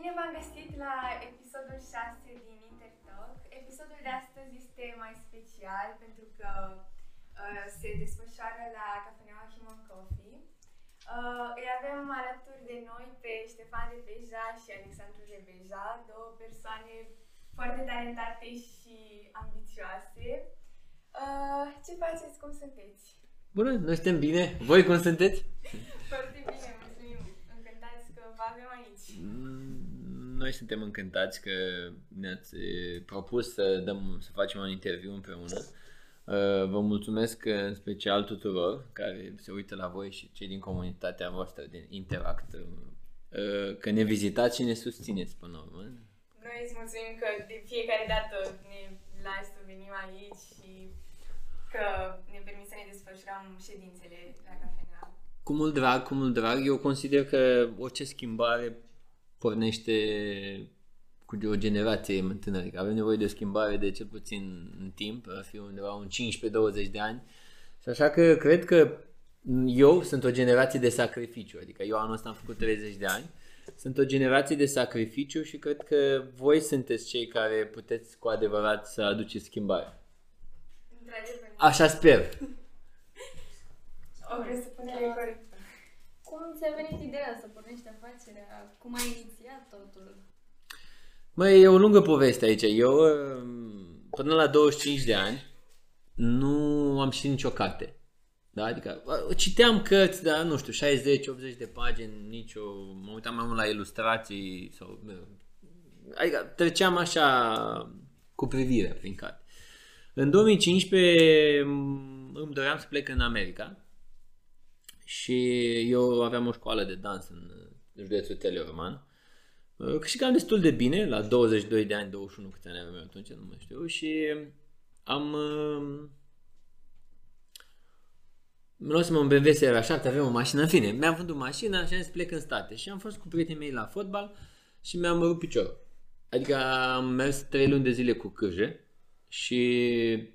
Bine v-am găsit la episodul 6 din Intertalk. Episodul de astăzi este mai special pentru că uh, se desfășoară la cafeneaua Human Coffee. Uh, îi avem alături de noi pe Ștefan Rebeja și Alexandru Rebeja, două persoane foarte talentate și ambițioase. Uh, ce faceți? Cum sunteți? Bună, noi suntem bine. Voi cum sunteți? Foarte bine, mulțumim. Încântați că vă avem aici. Mm, Noi suntem încântați că ne-ați eh, propus să, dăm, să facem un interviu împreună. Uh, Vă mulțumesc în special tuturor care se uită la voi și cei din comunitatea voastră din Interact uh, că ne vizitați și ne susțineți până la urmă. Noi îți mulțumim că de fiecare dată ne lași să venim aici și că ne permiți să ne desfășurăm ședințele la cafenea. Cu mult drag, cu mult drag. Eu consider că orice schimbare pornește cu o generație mai tânără. Adică Avem nevoie de o schimbare de cel puțin în timp, ar fi undeva un 15-20 de ani. Și așa că cred că eu sunt o generație de sacrificiu. Adică eu anul ăsta am făcut 30 de ani. Sunt o generație de sacrificiu și cred că voi sunteți cei care puteți cu adevărat să aduceți schimbare. Într-adevăr, Așa sper. o presupunere corectă. Cum ți-a venit ideea să pornești afacerea? Cum ai inițiat totul? Măi, e o lungă poveste aici. Eu, um, până la 25 de ani, nu am citit nicio carte. Da? Adică uh, citeam cărți, dar nu știu, 60-80 de pagini, nicio... Mă uitam mai mult la ilustrații sau... uh, Adică treceam așa cu privirea prin carte. În 2015 m- îmi doream să plec în America și eu aveam o școală de dans în uh, județul Teleorman. Uh, Câștigam destul de bine, la 22 de ani, 21 câte ani aveam eu atunci, nu mai știu, și am... Uh, Mă luasem un BMW Sierra 7, aveam o mașină, în fine, mi-am vândut mașina și am zis plec în state. Și am fost cu prietenii mei la fotbal și mi-am rupt piciorul. Adică am mers 3 luni de zile cu cârje și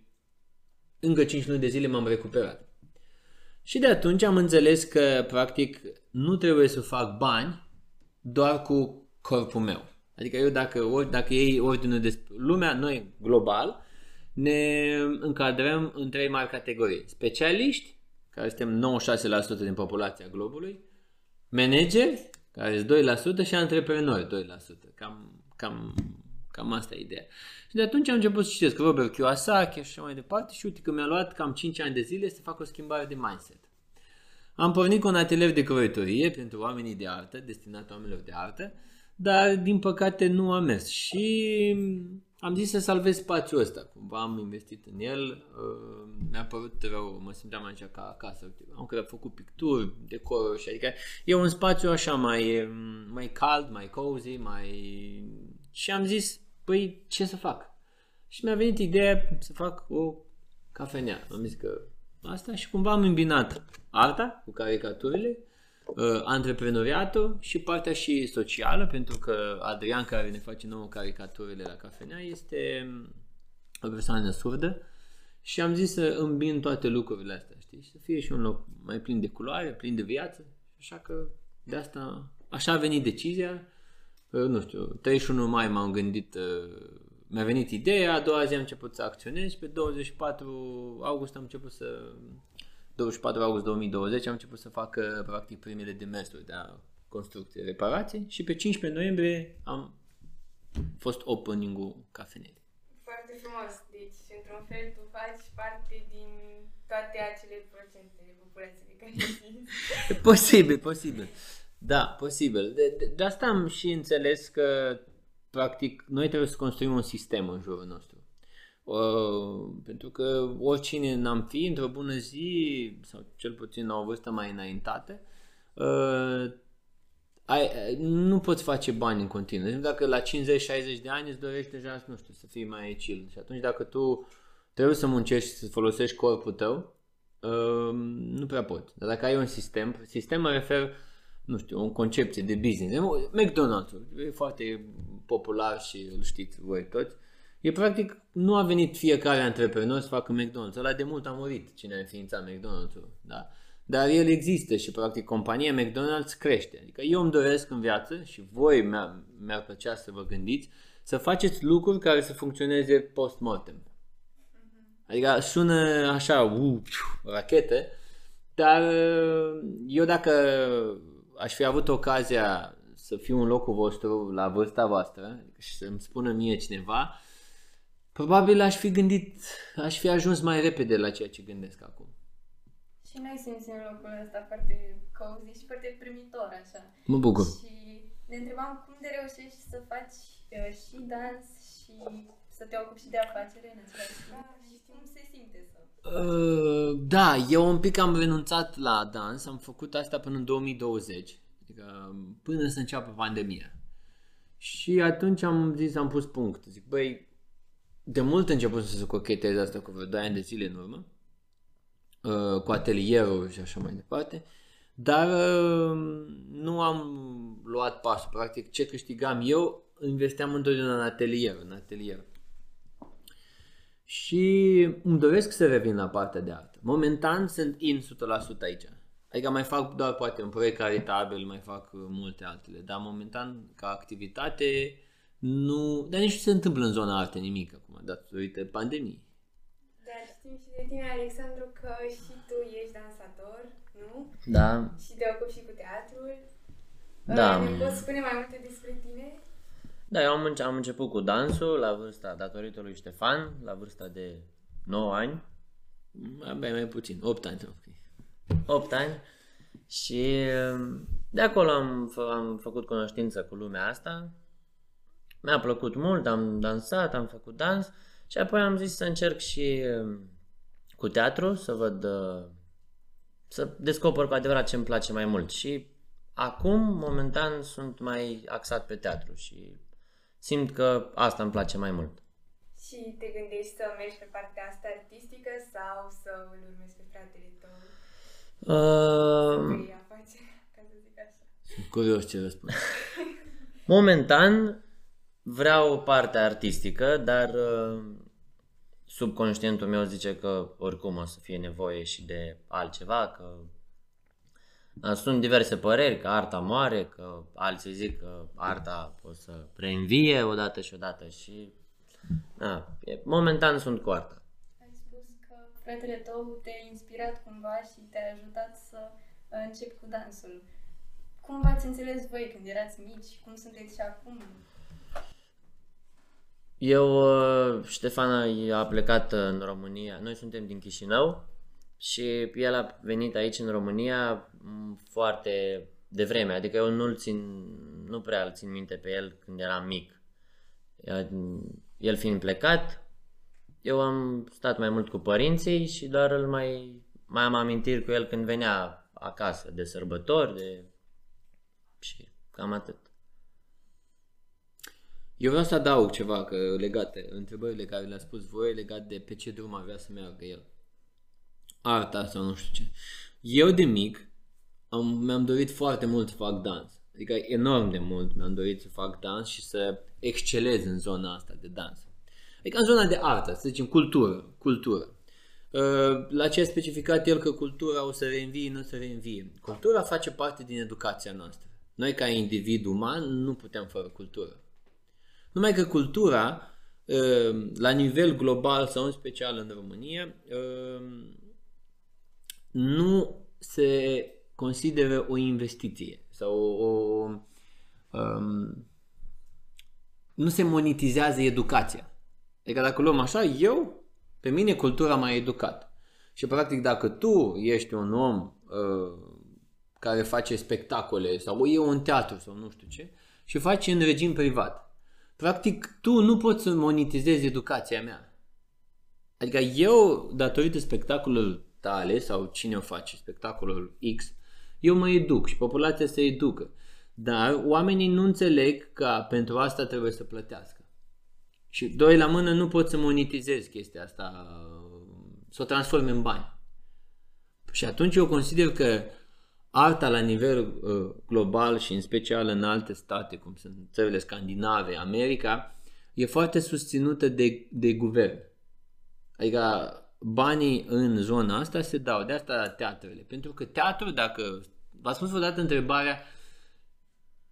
încă 5 luni de zile m-am recuperat. Și de atunci am înțeles că, practic, nu trebuie să fac bani doar cu corpul meu. Adică eu dacă, ori, dacă iei ordinul de lumea, noi global, ne încadrăm în trei mari categorii. Specialiști, care suntem 96% din populația globului, manageri, care sunt 2% și antreprenori 2%. Cam, cam, cam asta e ideea. Și de atunci am început să citesc Robert Kiyosaki și așa mai departe și uite că mi-a luat cam 5 ani de zile să fac o schimbare de mindset. Am pornit cu un atelier de croitorie pentru oamenii de artă, destinat oamenilor de artă, dar din păcate nu am mers și am zis să salvez spațiul ăsta. Cumva am investit în el, uh, mi-a părut rău, mă simțeam aici ca acasă. Uite, Am că făcut picturi, decoruri și adică e un spațiu așa mai, mai cald, mai cozy, mai... Și am zis, păi ce să fac? Și mi-a venit ideea să fac o cafenea. Am zis că asta și cumva am îmbinat arta cu caricaturile, uh, antreprenoriatul și partea și socială, pentru că Adrian, care ne face nouă caricaturile la cafenea, este o persoană surdă și am zis să îmbin toate lucrurile astea, știi, și să fie și un loc mai plin de culoare, plin de viață, așa că de asta, așa a venit decizia, Uh, nu știu, 31 mai m-am gândit, uh, mi-a venit ideea, a doua zi am început să acționez și pe 24 august am început să 24 august 2020 am început să fac uh, practic primele demersuri de a construcție, reparație și pe 15 noiembrie am fost opening-ul cafenelei. Foarte frumos. Deci, într-un fel, tu faci parte din toate acele procente de populație pe care le zis. E posibil, posibil. Da, posibil. De, de, de asta am și înțeles că, practic, noi trebuie să construim un sistem în jurul nostru. Uh, pentru că oricine n-am fi, într-o bună zi, sau cel puțin la o vârstă mai înaintată, uh, ai, nu poți face bani în continuu. Deci dacă la 50-60 de ani îți dorești deja, nu știu, să fii mai chill. Și atunci dacă tu trebuie să muncești și să folosești corpul tău, uh, nu prea poți. Dar dacă ai un sistem, sistem mă refer, nu știu, o concepție de business. McDonald's-ul e foarte popular și îl știți voi toți. E practic, nu a venit fiecare antreprenor să facă McDonald's. Ăla de mult a murit cine a înființat McDonald's-ul. Da? dar el există și practic compania McDonald's crește. Adică eu îmi doresc în viață și voi mi-ar, mi-ar plăcea să vă gândiți să faceți lucruri care să funcționeze post-mortem. Adică sună așa, uh, rachete, dar uh, eu dacă aș fi avut ocazia să fiu în locul vostru la vârsta voastră și să-mi spună mie cineva, probabil aș fi gândit, aș fi ajuns mai repede la ceea ce gândesc acum. Și noi simțim locul ăsta foarte cozy și foarte primitor, așa. Mă bucur. Și ne întrebam cum de reușești să faci uh, și dans și să te ocupi și de afacere în același timp și cum se simte să... Uh, da, eu un pic am renunțat la dans, am făcut asta până în 2020, adică până să înceapă pandemia. Și atunci am zis, am pus punct. Zic, băi, de mult început să se cocheteze asta cu vreo 2 ani de zile în urmă, uh, cu atelierul și așa mai departe, dar uh, nu am luat pasul. Practic, ce câștigam eu, investeam întotdeauna în atelier, în atelier. Și îmi doresc să revin la partea de artă. Momentan sunt in 100% aici. Adică mai fac doar poate un proiect caritabil, mai fac uh, multe altele, dar momentan ca activitate nu, dar nici nu se întâmplă în zona artă nimic acum, datorită pandemiei. Dar știm și de tine, Alexandru, că și tu ești dansator, nu? Da, Și te ocupi și cu teatrul. Da. Uh, Ne poți spune mai multe despre tine? Da, eu am, înce- am început cu dansul la vârsta, datorită lui Ștefan, la vârsta de 9 ani, Abia mai puțin, 8 ani. ok. 8 ani și um, de acolo am, fă, am făcut cunoștință cu lumea asta. Mi-a plăcut mult, am dansat, am făcut dans și apoi am zis să încerc și um, cu teatru, să văd, uh, să descoper cu adevărat ce îmi place mai mult. Și acum, momentan, sunt mai axat pe teatru și simt că asta îmi place mai mult. Și te gândești să mergi pe partea asta artistică sau să îl urmezi pe fratele tău? Uh, Pe afacere, ca să zic așa. Sunt curios ce răspund. Momentan vreau partea artistică, dar uh, subconștientul meu zice că oricum o să fie nevoie și de altceva, că uh, sunt diverse păreri, că arta moare, că alții zic că arta o să reînvie odată și odată și da, e- momentan sunt cu arta. Ai spus că fratele tău te-a inspirat cumva și te-a ajutat să uh, începi cu dansul. Cum v-ați înțeles voi când erați mici? Cum sunteți și acum? Eu, uh, Ștefana a plecat în România, noi suntem din Chișinău și el a venit aici în România m, foarte devreme, adică eu nu-l țin, nu prea îl țin minte pe el când eram mic. El fiind plecat, eu am stat mai mult cu părinții și doar îl mai, mai am amintiri cu el când venea acasă, de sărbători, de... și cam atât. Eu vreau să adaug ceva că legate, întrebările care le-a spus voi legat de pe ce drum ar vrea să meargă el. Arta sau nu știu ce. Eu de mic am, mi-am dorit foarte mult să fac dans. Adică enorm de mult mi-am dorit să fac dans și să excelez în zona asta de dans. Adică în zona de artă, să zicem cultură, cultură. Uh, La ce a specificat el că cultura o să reînvie, nu o să reînvie. Cultura face parte din educația noastră. Noi ca individ uman nu putem fără cultură. Numai că cultura, uh, la nivel global sau în special în România, uh, nu se consideră o investiție sau o, o um, nu se monetizează educația. Adică dacă luăm așa, eu, pe mine cultura m-a educat. Și practic dacă tu ești un om uh, care face spectacole sau e un teatru sau nu știu ce și faci în regim privat, practic tu nu poți să monetizezi educația mea. Adică eu, datorită spectacolul tale sau cine o face, spectacolul X, eu mă educ și populația se educă. Dar oamenii nu înțeleg că pentru asta trebuie să plătească. Și doi la mână nu poți să monetizezi chestia asta, să o transformi în bani. Și atunci eu consider că arta la nivel uh, global și în special în alte state, cum sunt țările scandinave, America, e foarte susținută de, de guvern. Adică banii în zona asta se dau, de asta teatrele. Pentru că teatru, dacă v-ați spus vreodată întrebarea,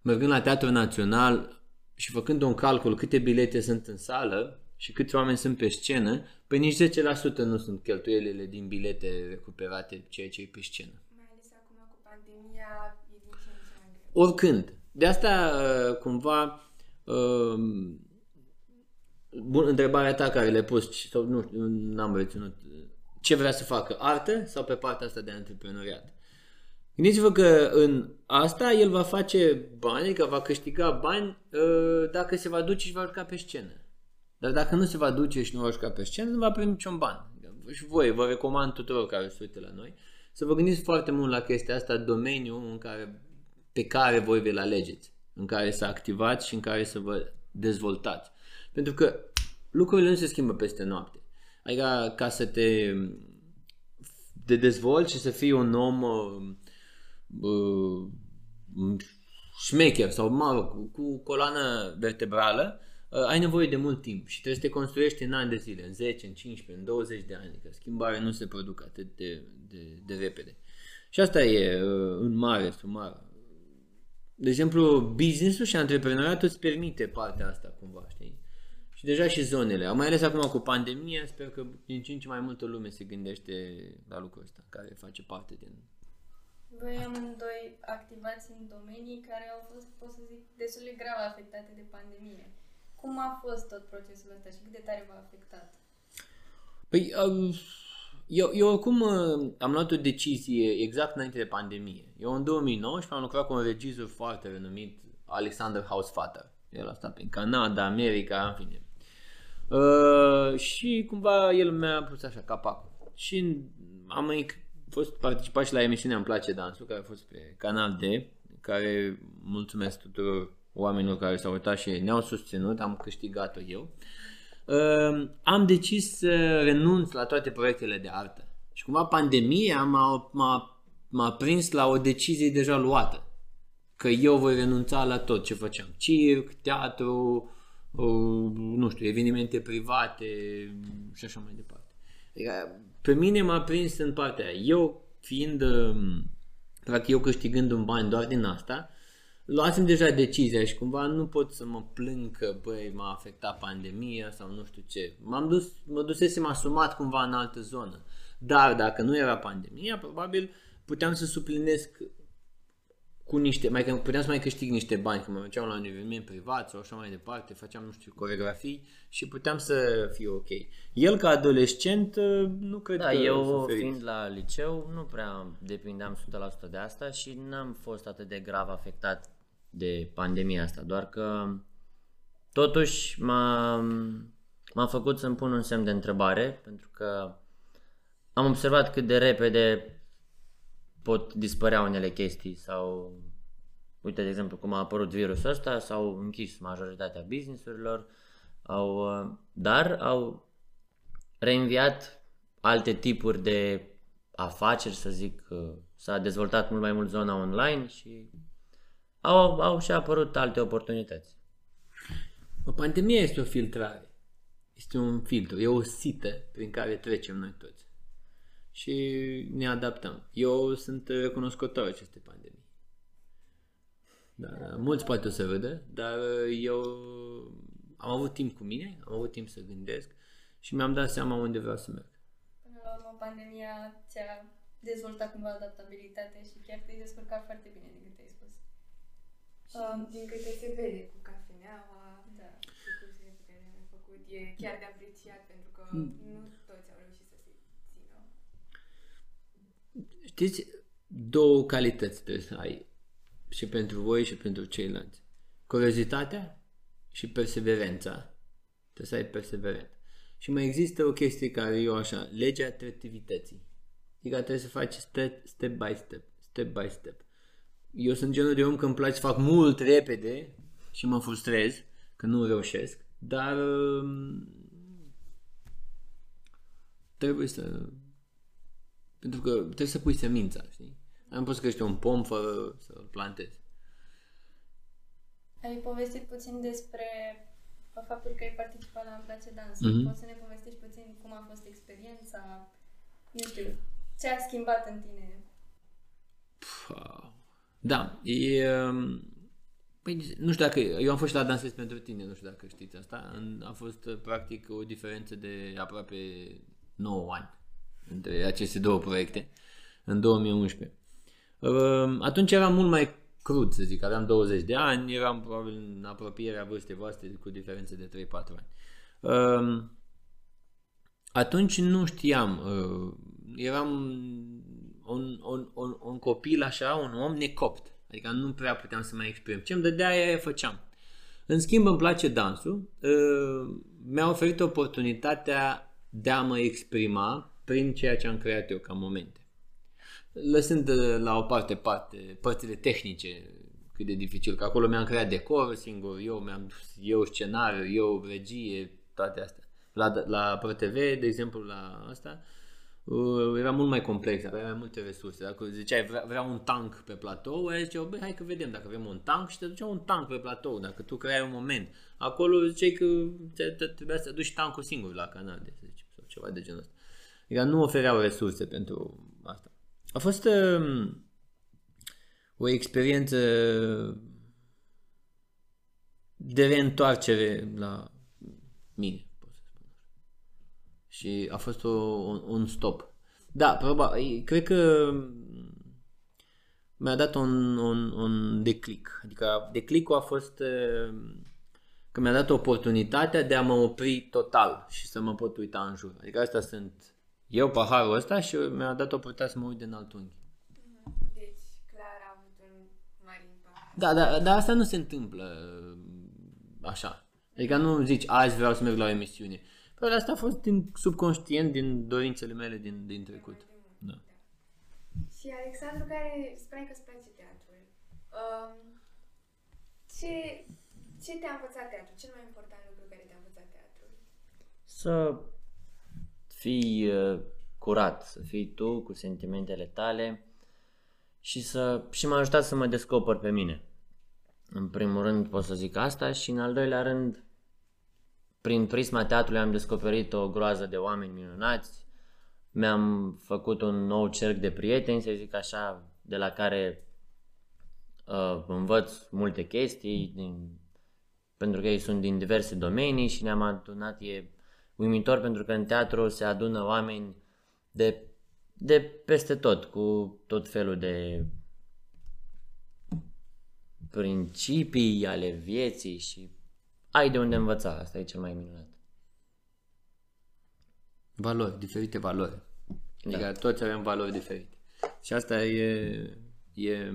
mergând la Teatru Național și făcând un calcul câte bilete sunt în sală și câți oameni sunt pe scenă, pe nici 10% nu sunt cheltuielile din bilete recuperate, ceea ce e pe scenă. Mai ales acum cu pandemia, e din ce în ce mai greu. Oricând. De asta, uh, cumva, um, bun, întrebarea ta care le-ai pus, sau nu știu, n-am reținut, ce vrea să facă, artă sau pe partea asta de antreprenoriat? Gândiți-vă că în asta el va face bani, că va câștiga bani uh, dacă se va duce și va juca pe scenă. Dar dacă nu se va duce și nu va juca pe scenă, nu va primi niciun ban. Și voi, vă recomand tuturor care se uită la noi să vă gândiți foarte mult la chestia asta, domeniul în care, pe care voi vi-l alegeți, în care să activați și în care să vă dezvoltați. Pentru că lucrurile nu se schimbă peste noapte. Adică ca să te, te dezvolți și să fii un om uh, uh, șmecher sau mă rog, cu, cu coloană vertebrală, uh, ai nevoie de mult timp și trebuie să te construiești în ani de zile, în 10, în 15, în 20 de ani, adică schimbarea nu se produc atât de, de, de repede. Și asta e uh, în mare, sumar. De exemplu, business-ul și antreprenoriatul îți permite partea asta cumva, știi? Și deja și zonele, mai ales acum cu pandemia, sper că din ce în ce mai multă lume se gândește la lucrul ăsta, care face parte din Voi amândoi activați în domenii care au fost, pot să zic, destul de grav afectate de pandemie. Cum a fost tot procesul ăsta și cât de tare v-a afectat? Păi, um, eu, eu oricum uh, am luat o decizie exact înainte de pandemie. Eu în 2019 am lucrat cu un regizor foarte renumit, Alexander Hausvater. El a stat prin Canada, America, în fine. Uh, și cumva el mi-a pus așa capacul. Și am mai fost participat și la emisiunea Îmi place dansul, care a fost pe Canal D, care mulțumesc tuturor oamenilor care s-au uitat și ne-au susținut, am câștigat-o eu. Uh, am decis să renunț la toate proiectele de artă. Și cumva pandemia m-a, m-a, m-a prins la o decizie deja luată. Că eu voi renunța la tot ce făceam. Circ, teatru, uh, nu știu, evenimente private și așa mai departe. Adică, pe mine m-a prins în partea aia. Eu fiind, um, practic eu câștigând un bani doar din asta, luasem deja decizia și cumva nu pot să mă plâng că, băi, m-a afectat pandemia sau nu știu ce. M-am dus, mă dusesem asumat cumva în altă zonă. Dar dacă nu era pandemia, probabil puteam să suplinesc cu niște, mai că puteam să mai câștig niște bani, că mă mergeam la un eveniment privat sau așa mai departe, făceam, nu știu, coregrafii și puteam să fiu ok. El ca adolescent nu cred Da, că eu suferit. fiind la liceu nu prea depindeam 100% de asta și n-am fost atât de grav afectat de pandemia asta, doar că totuși m-a, m-a făcut să-mi pun un semn de întrebare pentru că am observat cât de repede pot dispărea unele chestii sau uite de exemplu cum a apărut virusul ăsta s-au închis majoritatea businessurilor au, dar au reînviat alte tipuri de afaceri, să zic, s-a dezvoltat mult mai mult zona online și au, au și apărut alte oportunități. O pandemie este o filtrare. Este un filtru, e o sită prin care trecem noi toți. Și ne adaptăm. Eu sunt recunoscător acestei pandemii. Da, da, mulți poate o să râdă, dar eu am avut timp cu mine, am avut timp să gândesc și mi-am dat seama unde vreau să merg. Până la urmă, pandemia ți-a dezvoltat cumva adaptabilitatea și chiar te-ai descurcat foarte bine din câte ai spus. Și din câte se vede cu cafeneaua Da. și cursurile pe care le-am făcut, e chiar de apreciat pentru că nu toți au reușit să se țină. Știți, două calități trebuie să ai și pentru voi și pentru ceilalți. Curiozitatea și perseverența. Trebuie să ai perseverent. Și mai există o chestie care eu așa, legea atractivității. Adică trebuie să faci step, step by step, step by step. Eu sunt genul de om că îmi place să fac mult repede și mă frustrez că nu reușesc, dar um, trebuie să pentru că trebuie să pui semința, știi? Nu poți să crești un pom fără să-l plantezi. Ai povestit puțin despre faptul că ai participat la Îmi place dansul. Mhm. Poți să ne povestești puțin cum a fost experiența, nu știu, ce a schimbat în tine? Pua. Da, e... um, Păi, nu știu dacă... Eu am fost și la Dansez pentru tine, nu știu dacă știți asta. În- A fost uh, practic o diferență de aproape 9 ani între aceste două proiecte în 2011. Um, Atunci eram mult mai crud, să zic, aveam 20 de ani, eram probabil în apropierea vârstei voastre cu diferență de 3-4 ani. Um, atunci nu știam, uh, eram un, un, un, un copil așa, un om necopt, adică nu prea puteam să mai exprim. Ce îmi dădea aia făceam. În schimb îmi place dansul, uh, mi-a oferit oportunitatea de a mă exprima prin ceea ce am creat eu ca momente. Lăsând uh, la o parte, parte părțile tehnice, cât de dificil, că acolo mi-am creat decor singur, eu mi-am eu scenariu, eu regie, toate astea. La, la ProTV, de exemplu, la asta, uh, era mult mai complex, avea mai multe resurse. Dacă ziceai vrea, vreau un tank pe platou, aia ziceau, băi, hai că vedem dacă avem un tank și te duceau un tank pe platou, dacă tu creai un moment. Acolo ziceai că te- te- trebuia să duci tankul singur la canal, de, să zicem, sau ceva de genul ăsta. Adică nu ofereau resurse pentru asta. A fost uh, o experiență de reîntoarcere la mine, pot să spun așa. Și a fost o, un, un stop. Da, probabil, cred că mi-a dat un, un, un declic. Adică declicul a fost uh, că mi-a dat oportunitatea de a mă opri total și să mă pot uita în jur. Adică asta sunt eu, paharul ăsta și mi-a dat oportunitatea să mă uit din alt unghi. Deci, clar a avut un mare impact. Da, da, dar asta nu se întâmplă uh, așa. Adică nu zici azi vreau să merg la o emisiune. Păi asta a fost din subconștient, din dorințele mele din, din trecut. Da. Și Alexandru, care spuneai că îți place teatrul, um, ce, ce te-a învățat teatrul? Cel mai important lucru care te-a învățat teatrul? Să fii uh, curat, să fii tu cu sentimentele tale și să și m-a ajutat să mă descoper pe mine. În primul rând pot să zic asta și în al doilea rând prin prisma teatrului am descoperit o groază de oameni minunați, mi-am făcut un nou cerc de prieteni, să zic așa, de la care uh, învăț multe chestii, din, pentru că ei sunt din diverse domenii și ne-am adunat, e uimitor pentru că în teatru se adună oameni de, de peste tot, cu tot felul de principii ale vieții și ai de unde învăța, asta e cel mai minunat. Valori, diferite valori. Adică da. toți avem valori diferite. Și asta e, e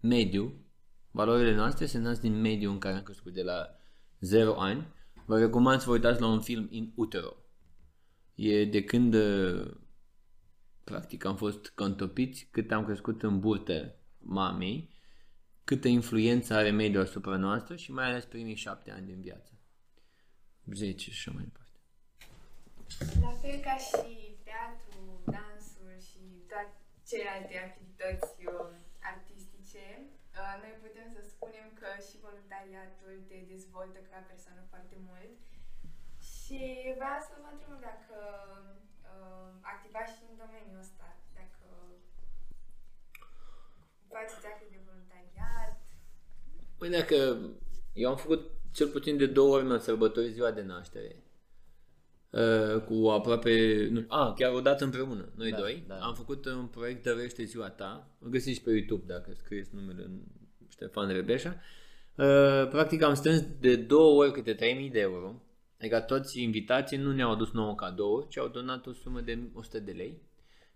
mediu. Valorile noastre se nasc din mediul în care am crescut de la 0 ani. Vă recomand să vă uitați la un film in utero. E de când uh, practic am fost contopiți, cât am crescut în burtă mamei, câtă influență are mediul asupra noastră și mai ales primii șapte ani din viață. 10 și așa mai departe. La fel ca și teatru, dansul și toate celelalte activități uh, artistice, uh, noi putem să spunem că și voluntariatul te dezvoltă ca persoană foarte mult. Și vreau să vă întreb dacă uh, activați și în domeniul ăsta, dacă faceți acte de voluntariat. Păi dacă eu am făcut cel puțin de două ori mi-am sărbătorit ziua de naștere. Uh, cu aproape, nu, a, chiar o dată împreună, noi Da, doi. da. Am făcut un proiect Dărește ziua ta. Îl găsiți pe YouTube dacă scrieți numele în Ștefan Rebeșa. Uh, practic am strâns de două ori câte 3000 de euro. Adică toți invitații nu ne-au adus nouă cadouri, ci au donat o sumă de 100 de lei.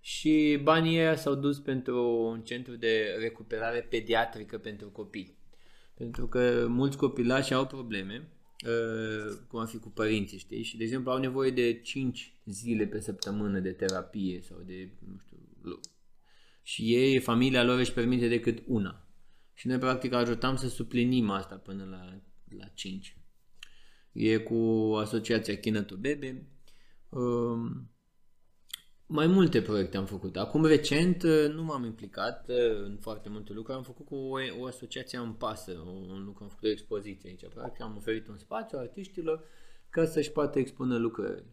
Și banii ăia s-au dus pentru un centru de recuperare pediatrică pentru copii. Pentru că mulți copilași au probleme, uh, cum ar fi cu părinții, știi? Și, de exemplu, au nevoie de 5 zile pe săptămână de terapie sau de, nu știu, lu- și ei, familia lor își permite decât una. Și noi, practic, ajutam să suplinim asta până la, la 5. E cu asociația China to Bebe. Um, Mai multe proiecte am făcut. Acum recent uh, nu m-am implicat uh, în foarte multe lucruri. Am făcut cu o, o asociație în pasă, un lucru, am făcut o expoziție aici. Practic am oferit un spațiu artiștilor ca să-și poată expune lucrări.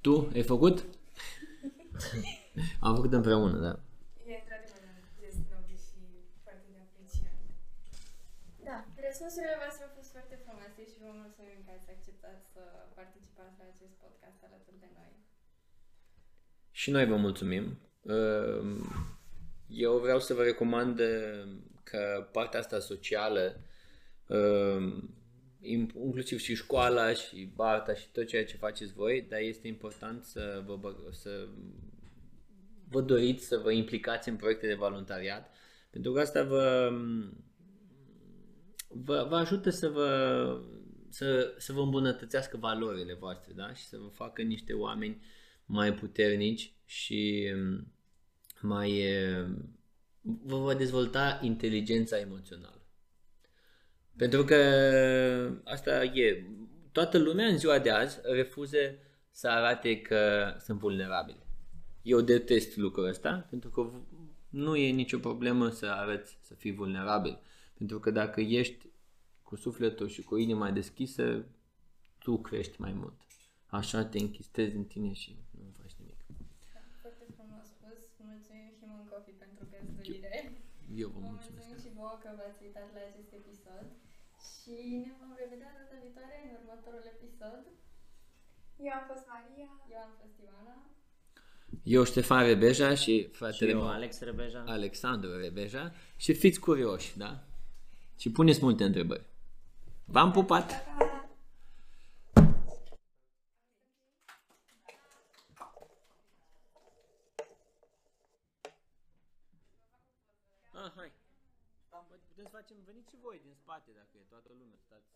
Tu ai făcut? am făcut împreună, da. E într-adevăr un gest nobil și foarte de apreciat. Da, răspunsurile voastre au fost foarte frumoase și vă mulțumim că ați acceptat să participați la acest podcast alături de noi. Și noi vă mulțumim. Uh, Eu vreau să vă recomand uh, că partea asta socială, uh, im- inclusiv și școala și barta și tot ceea ce faceți voi, dar este important să vă, băg- să vă doriți să vă implicați în proiecte de voluntariat, pentru că asta vă, vă, vă ajută să vă, să, să vă îmbunătățească valorile voastre da? și să vă facă niște oameni mai puternici și um, mai um, vă va dezvolta inteligența emoțională. Pentru că asta e. Toată lumea în ziua de azi refuze să arate că sunt vulnerabili. Eu detest lucrul ăsta pentru că nu e nicio problemă să arăți să fii vulnerabil. Pentru că dacă ești cu sufletul și cu inima deschisă, tu crești mai mult. Așa te închistezi în tine și nu faci nimic. Da, foarte frumos spus. Mulțumim Human Coffee pentru găzduire. Eu vă Vă mulțumesc. mulțumim și vouă că v-ați uitat la acest episod. Și ne vom revedea data viitoare în următorul episod. Eu am fost Maria. Eu am fost Ivana. Eu Ștefan Rebeja și Și fratele eu, meu Alex Rebeja. Alexandru Rebeja și fiți curioși, da? Și puneți multe întrebări. V-am pupat! Ah, hai. Putem să facem, veniți și voi din spate dacă e toată lumea, stați.